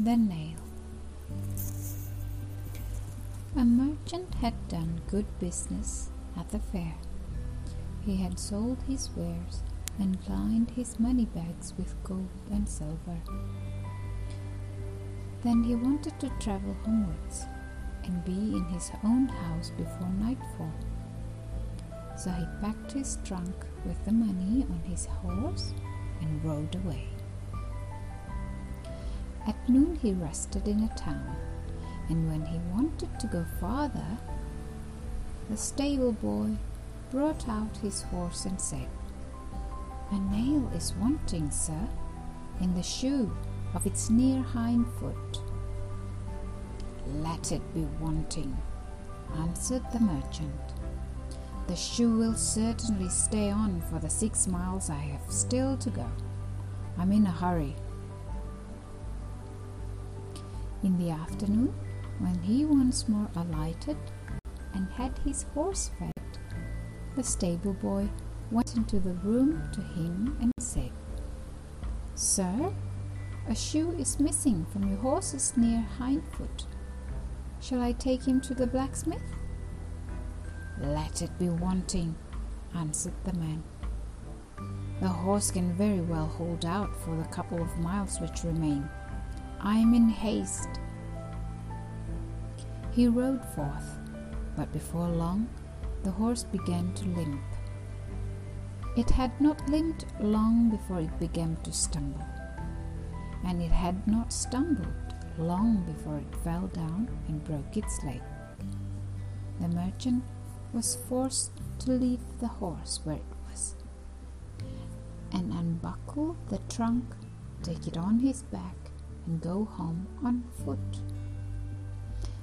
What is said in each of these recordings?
The Nail A merchant had done good business at the fair. He had sold his wares and lined his money bags with gold and silver. Then he wanted to travel homewards and be in his own house before nightfall. So he packed his trunk with the money on his horse and rode away. At noon he rested in a town, and when he wanted to go farther, the stable boy brought out his horse and said, A nail is wanting, sir, in the shoe of its near hind foot. Let it be wanting, answered the merchant. The shoe will certainly stay on for the six miles I have still to go. I'm in a hurry. In the afternoon, when he once more alighted and had his horse fed, the stable boy went into the room to him and said, Sir, a shoe is missing from your horse's near hind foot. Shall I take him to the blacksmith? Let it be wanting, answered the man. The horse can very well hold out for the couple of miles which remain. I am in haste. He rode forth, but before long the horse began to limp. It had not limped long before it began to stumble, and it had not stumbled long before it fell down and broke its leg. The merchant was forced to leave the horse where it was and unbuckle the trunk, take it on his back, go home on foot.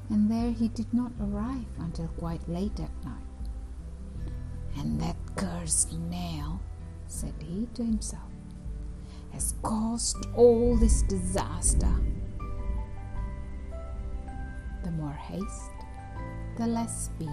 And there he did not arrive until quite late at night. And that cursed nail, said he to himself, has caused all this disaster. The more haste, the less speed.